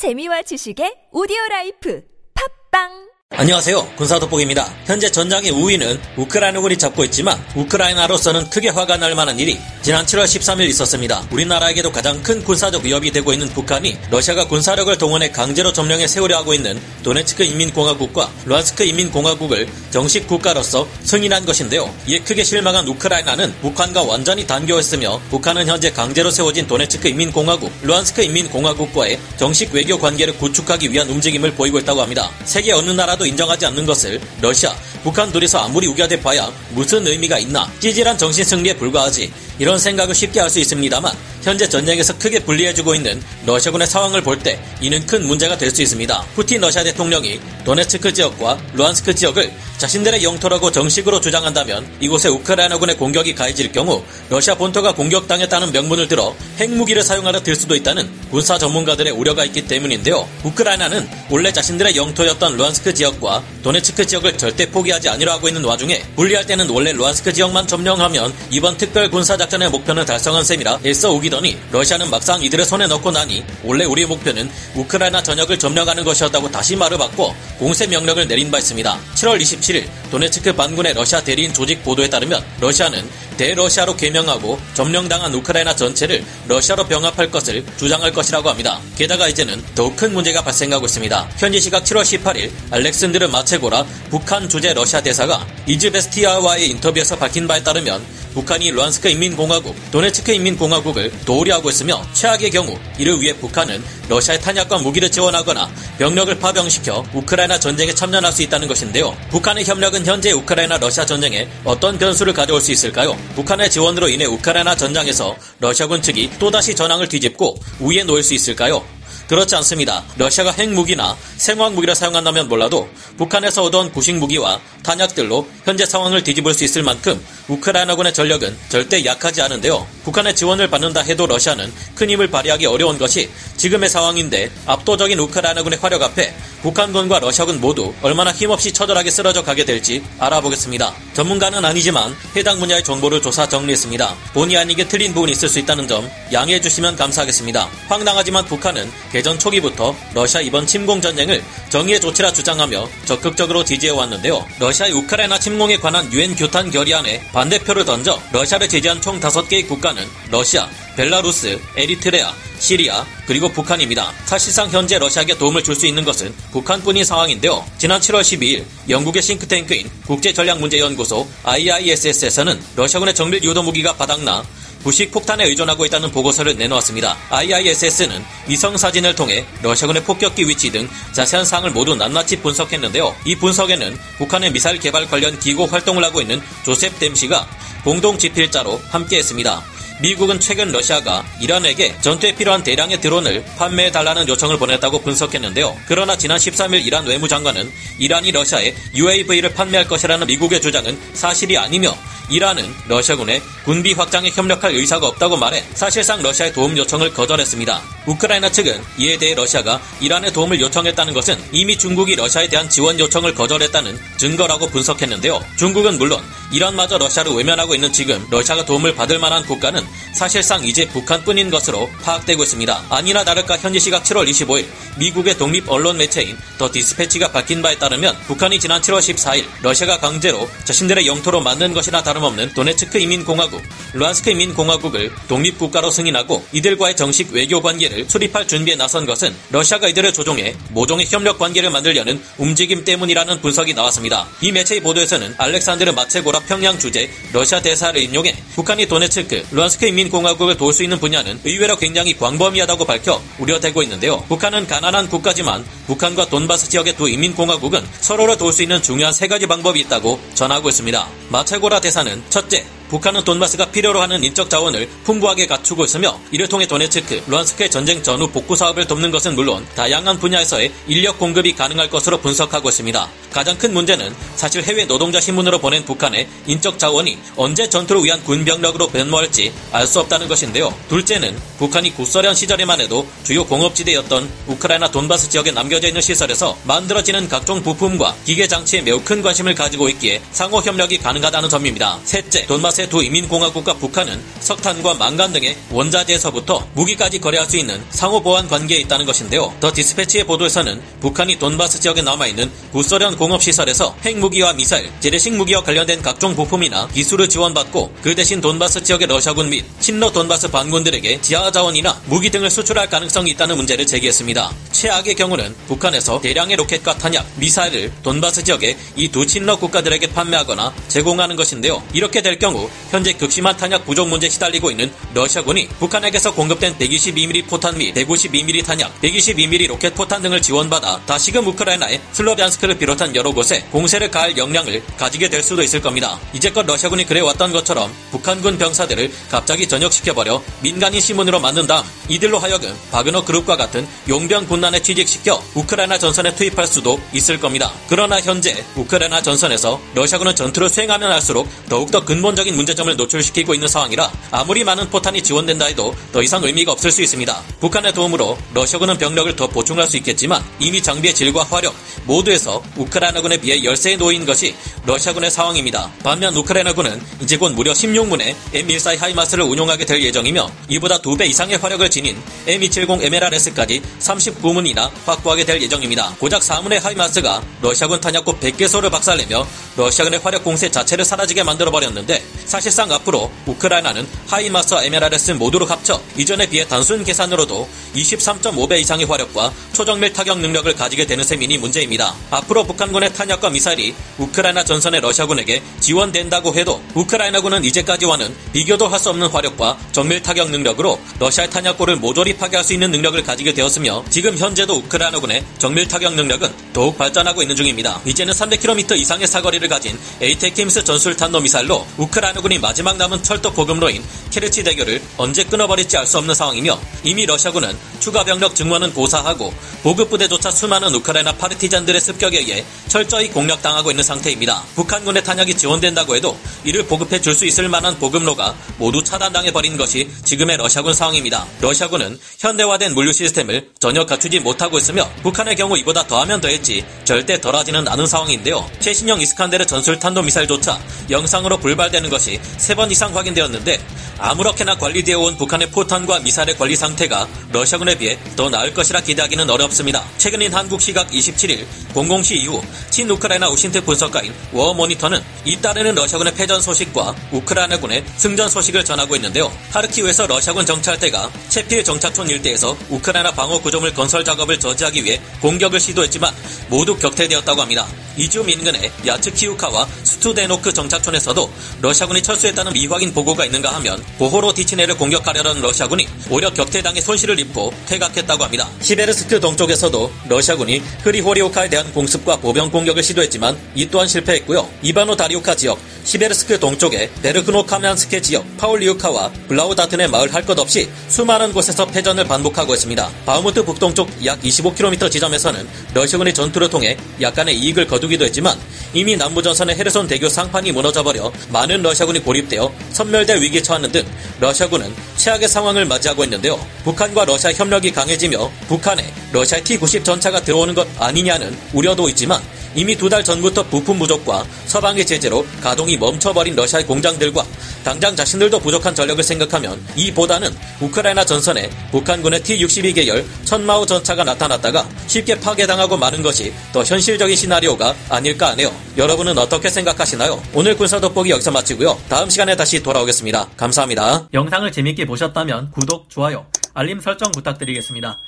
재미와 지식의 오디오 라이프. 팟빵 안녕하세요. 군사 돋보기입니다. 현재 전장의 우위는 우크라이나군이 잡고 있지만 우크라이나로서는 크게 화가 날 만한 일이 지난 7월 13일 있었습니다. 우리나라에게도 가장 큰 군사적 위협이 되고 있는 북한이 러시아가 군사력을 동원해 강제로 점령해 세우려 하고 있는 도네츠크 인민공화국과 루한스크 인민공화국을 정식 국가로서 승인한 것인데요. 이에 크게 실망한 우크라이나는 북한과 완전히 단교했으며 북한은 현재 강제로 세워진 도네츠크 인민공화국, 루한스크 인민공화국과의 정식 외교 관계를 구축하기 위한 움직임을 보이고 있다고 합니다. 세계 어느 나라 하나도 인정하지 않는 것을 러시아, 북한 둘이서 아무리 우겨대 봐야 무슨 의미가 있나? 찌질한 정신 승리에 불과하지 이런 생각을 쉽게 할 수 있습니다만 현재 전쟁에서 크게 불리해지고 있는 러시아군의 상황을 볼 때 이는 큰 문제가 될 수 있습니다. 푸틴 러시아 대통령이 도네츠크 지역과 루안스크 지역을 자신들의 영토라고 정식으로 주장한다면 이곳에 우크라이나군의 공격이 가해질 경우 러시아 본토가 공격당했다는 명분을 들어 핵무기를 사용하려 들 수도 있다는 군사 전문가들의 우려가 있기 때문인데요. 우크라이나는 원래 자신들의 영토였던 루안스크 지역과 도네츠크 지역을 절대 포기하지 아니려 하고 있는 와중에 분리할 때는 원래 루안스크 지역만 점령하면 이번 특별 군사작 전의 목표는 달성한 셈이라 애써 우기더니 러시아는 막상 이들의 손에 넣고 나니 원래 우리의 목표는 우크라이나 전역을 점령하는 것이었다고 다시 말을 바꿔 공세 명령을 내린 바 있습니다. 7월 27일 도네츠크 반군의 러시아 대리인 조직 보도에 따르면 러시아는 대러시아로 개명하고 점령당한 우크라이나 전체를 러시아로 병합할 것을 주장할 것이라고 합니다. 게다가 이제는 더욱 큰 문제가 발생하고 있습니다. 현지 시각 7월 18일 알렉산드르 마체고라 북한 주재 러시아 대사가 이즈베스티아와의 인터뷰에서 밝힌 바에 따르면 북한이 루안스크 인민공화국, 도네츠크 인민공화국을 도우려 하고 있으며 최악의 경우 이를 위해 북한은 러시아의 탄약과 무기를 지원하거나 병력을 파병시켜 우크라이나 전쟁에 참전할 수 있다는 것인데요. 북한의 협력은 현재 우크라이나 러시아 전쟁에 어떤 변수를 가져올 수 있을까요? 북한의 지원으로 인해 우크라이나 전장에서 러시아군 측이 또다시 전황을 뒤집고 우위에 놓일 수 있을까요? 그렇지 않습니다. 러시아가 핵무기나 생화학무기를 사용한다면 몰라도 북한에서 얻어온 구식무기와 탄약들로 현재 상황을 뒤집을 수 있을 만큼 우크라이나군의 전력은 절대 약하지 않은데요. 북한의 지원을 받는다 해도 러시아는 큰 힘을 발휘하기 어려운 것이 지금의 상황인데 압도적인 우크라이나군의 화력 앞에 북한군과 러시아군 모두 얼마나 힘없이 처절하게 쓰러져 가게 될지 알아보겠습니다. 전문가는 아니지만 해당 분야의 정보를 조사 정리했습니다. 본의 아니게 틀린 부분이 있을 수 있다는 점 양해해 주시면 감사하겠습니다. 황당하지만 북한은 개전 초기부터 러시아 이번 침공 전쟁을 정의의 조치라 주장하며 적극적으로 지지해 왔는데요. 러시아의 우크라이나 침공에 관한 유엔 규탄 결의안에 반대표를 던져 러시아를 지지한 총 5개의 국가 는 러시아, 벨라루스, 에리트레아, 시리아, 그리고 북한입니다. 사실상 현재 러시아에게 도움을 줄 수 있는 것은 북한뿐인 상황인데요. 지난 7월 12일 영국의 싱크탱크인 국제전략문제연구소 IISS에서는 러시아군의 정밀 유도 무기가 바닥나 부식 폭탄에 의존하고 있다는 보고서를 내놓았습니다. IISS는 위성 사진을 통해 러시아군의 폭격기 위치 등 자세한 사항을 모두 낱낱이 분석했는데요. 이 분석에는 북한의 미사일 개발 관련 기고 활동을 하고 있는 조셉 댐시가 공동 집필자로 함께했습니다. 미국은 최근 러시아가 이란에게 전투에 필요한 대량의 드론을 판매해달라는 요청을 보냈다고 분석했는데요. 그러나 지난 13일 이란 외무장관은 이란이 러시아에 UAV를 판매할 것이라는 미국의 주장은 사실이 아니며 이란은 러시아군의 군비 확장에 협력할 의사가 없다고 말해 사실상 러시아의 도움 요청을 거절했습니다. 우크라이나 측은 이에 대해 러시아가 이란의 도움을 요청했다는 것은 이미 중국이 러시아에 대한 지원 요청을 거절했다는 증거라고 분석했는데요. 중국은 물론 이란마저 러시아를 외면하고 있는 지금 러시아가 도움을 받을 만한 국가는 사실상 이제 북한뿐인 것으로 파악되고 있습니다. 아니나 다를까 현지 시각 7월 25일 미국의 독립 언론 매체인 더 디스패치가 밝힌 바에 따르면 북한이 지난 7월 14일 러시아가 강제로 자신들의 영토로 만든 것이나 다름없는 도네츠크 인민공화국, 루한스크 인민공화국을 독립국가로 승인하고 이들과의 정식 외교 관계를 수립할 준비에 나선 것은 러시아가 이들을 조종해 모종의 협력 관계를 만들려는 움직임 때문이라는 분석이 나왔습니다. 이 매체의 보도에서는 알렉산드르 마체고라 평양 주재 러시아 대사를 인용해 북한이 도네츠크, 루한스크 인민공화국을 도울 수 있는 분야는 의외로 굉장히 광범위하다고 밝혀 우려되고 있는데요. 북한은 가난한 국가지만 북한과 돈바스 지역의 두 인민공화국은 서로를 도울 수 있는 중요한 세 가지 방법이 있다고 전하고 있습니다. 마체고라 대사는 첫째, 북한은 돈바스가 필요로 하는 인적 자원을 풍부하게 갖추고 있으며 이를 통해 도네츠크, 루안스크의 전쟁 전후 복구 사업을 돕는 것은 물론 다양한 분야에서의 인력 공급이 가능할 것으로 분석하고 있습니다. 가장 큰 문제는 사실 해외 노동자 신문으로 보낸 북한의 인적 자원이 언제 전투를 위한 군병력으로 변모할지 알 수 없다는 것인데요. 둘째는 북한이 구소련 시절에만 해도 주요 공업지대였던 우크라이나 돈바스 지역에 남겨져 있는 시설에서 만들어지는 각종 부품과 기계 장치에 매우 큰 관심을 가지고 있기에 상호 협력이 가능하다는 점입니다. 셋째, 돈바스 자체 두 이민공화국과 북한은 석탄과 망간 등의 원자재에서부터 무기까지 거래할 수 있는 상호 보안 관계에 있다는 것인데요. 더 디스패치의 보도에서는 북한이 돈바스 지역에 남아있는 구소련 공업시설에서 핵무기와 미사일, 재래식 무기와 관련된 각종 부품이나 기술을 지원받고 그 대신 돈바스 지역의 러시아군 및 친러 돈바스 반군들에게 지하 자원이나 무기 등을 수출할 가능성이 있다는 문제를 제기했습니다. 최악의 경우는 북한에서 대량의 로켓과 탄약, 미사일을 돈바스 지역의 이 두 친러 국가들에게 판매하거나 제공하는 것인데요. 이렇게 될 경우 현재 극심한 탄약 부족 문제에 시달리고 있는 러시아군이 북한에게서 공급된 122mm 포탄 및 152mm 탄약, 122mm 로켓 포탄 등을 지원받아 다시금 우크라이나의 슬로비안스크를 비롯한 여러 곳에 공세를 가할 역량을 가지게 될 수도 있을 겁니다. 이제껏 러시아군이 그래왔던 것처럼 북한군 병사들을 갑자기 전역시켜버려 민간인 시문으로 만든 다음 이들로 하여금 바그너 그룹과 같은 용병 군단에 취직시켜 우크라이나 전선에 투입할 수도 있을 겁니다. 그러나 현재 우크라이나 전선에서 러시아군은 전투를 수행하면 할수록 더욱더 근본적인 문제점을 노출시키고 있는 상황이라 아무리 많은 포탄이 지원된다 해도 더 이상 의미가 없을 수 있습니다. 북한의 도움으로 러시아군은 병력을 더 보충할 수 있겠지만 이미 장비의 질과 화력 모두에서 우크라이나군에 비해 열세에 놓인 것이 러시아군의 상황입니다. 반면 우크라이나군은 이제 곧 무려 16문의 M14 하이마스를 운용하게 될 예정이며 이보다 2배 이상의 화력을 지닌 M270 MLRS까지 39문이나 확보하게 될 예정입니다. 고작 4문의 하이마스가 러시아군 탄약고 100개소를 박살내며 러시아군의 화력 공세 자체를 사라지게 만들어버렸는데 사실상 앞으로 우크라이나는 하이마스와 MLRS 모두로 합쳐 이전에 비해 단순 계산으로도 23.5배 이상의 화력과 초정밀 타격 능력을 가지게 되는 셈이니 문제입니다. 앞으로 북한군의 탄약과 미사일이 우크라이나 전선의 러시아군에게 지원된다고 해도 우크라이나군은 이제까지와는 비교도 할 수 없는 화력과 정밀 타격 능력으로 러시아의 탄약고를 모조리 파괴할 수 있는 능력을 가지게 되었으며 지금 현재도 우크라이나군의 정밀 타격 능력은 더욱 발전하고 있는 중입니다. 이제는 300km 이상의 사거리를 가진 에이태킴스 전술 탄도 미사일로 우크라이나군이 마지막 남은 철도 보급로인 케르치 대교를 언제 끊어버릴지 알 수 없는 상황이며 이미 러시아군은 추가 병력 증원은 고사하고 보급부대조차 수많은 우크라이나 파르티잔들의 습격에 의해 철저히 공략당하고 있는 상태입니다. 북한군의 탄약이 지원된다고 해도 이를 보급해 줄 수 있을 만한 보급로가 모두 차단당해버린 것이 지금의 러시아군 상황입니다. 러시아군은 현대화된 물류 시스템을 전혀 갖추지 못하고 있으며 북한의 경우 이보다 더하면 더했지 절대 덜하지는 않은 상황인데요. 최신형 이스칸데르 전술 탄도 미사일조차 영상으로 불발되는 것이 세번 이상 확인되었는데 아무렇게나 관리되어 온 북한의 포탄과 미사일의 관리 상태가 러시아군 에 비해 더 나을 것이라 기대하기는 어렵습니다. 최근인 한국 시각 27일 00시 이후 친우크라이나 우신트 분석가인 워모니터는 잇따르는 러시아군의 패전 소식과 우크라이나군의 승전 소식을 전하고 있는데요. 하르키우에서 러시아군 정찰대가 체필 정착촌 일대에서 우크라이나 방어 구조물 건설 작업을 저지하기 위해 공격을 시도했지만 모두 격퇴되었다고 합니다. 이지움 인근의 야츠키우카와 스투데노크 정착촌에서도 러시아군이 철수했다는 미확인 보고가 있는가 하면 보호로디치네를 공격하려던 러시아군이 오히려 격퇴당해 손실을 입고 퇴각했다고 합니다. 시베르스크 동쪽에서도 러시아군이 흐리호리우카에 대한 공습과 보병 공격을 시도했지만 이 또한 실패했고요. 이바노다리우카 지역, 시베르스크 동쪽의 베르크노캄얀스케 지역, 파울리우카와 블라우다튼의 마을 할 것 없이 수많은 곳에서 패전을 반복하고 있습니다. 바흐무트 북동쪽 약 25km 지점에서는 러시아군이 전투를 통해 약간의 이익을 거두기도 했지만 이미 남부전선의 헤르손 대교 상판이 무너져버려 많은 러시아군이 고립되어 선멸될 위기에 처하는 등 러시아군은 최악의 상황을 맞이하고 있는데요. 북한과 러시아 협력이 강해지며 북한에 러시아 T-90 전차가 들어오는 것 아니냐는 우려도 있지만 이미 두 달 전부터 부품 부족과 서방의 제재로 가동이 멈춰버린 러시아의 공장들과 당장 자신들도 부족한 전력을 생각하면 이보다는 우크라이나 전선에 북한군의 T-62 계열 천마호 전차가 나타났다가 쉽게 파괴당하고 마는 것이 더 현실적인 시나리오가 아닐까 하네요. 여러분은 어떻게 생각하시나요? 오늘 군사 돋보기 여기서 마치고요. 다음 시간에 다시 돌아오겠습니다. 감사합니다. 영상을 재밌게 보셨다면 구독, 좋아요, 알림 설정 부탁드리겠습니다.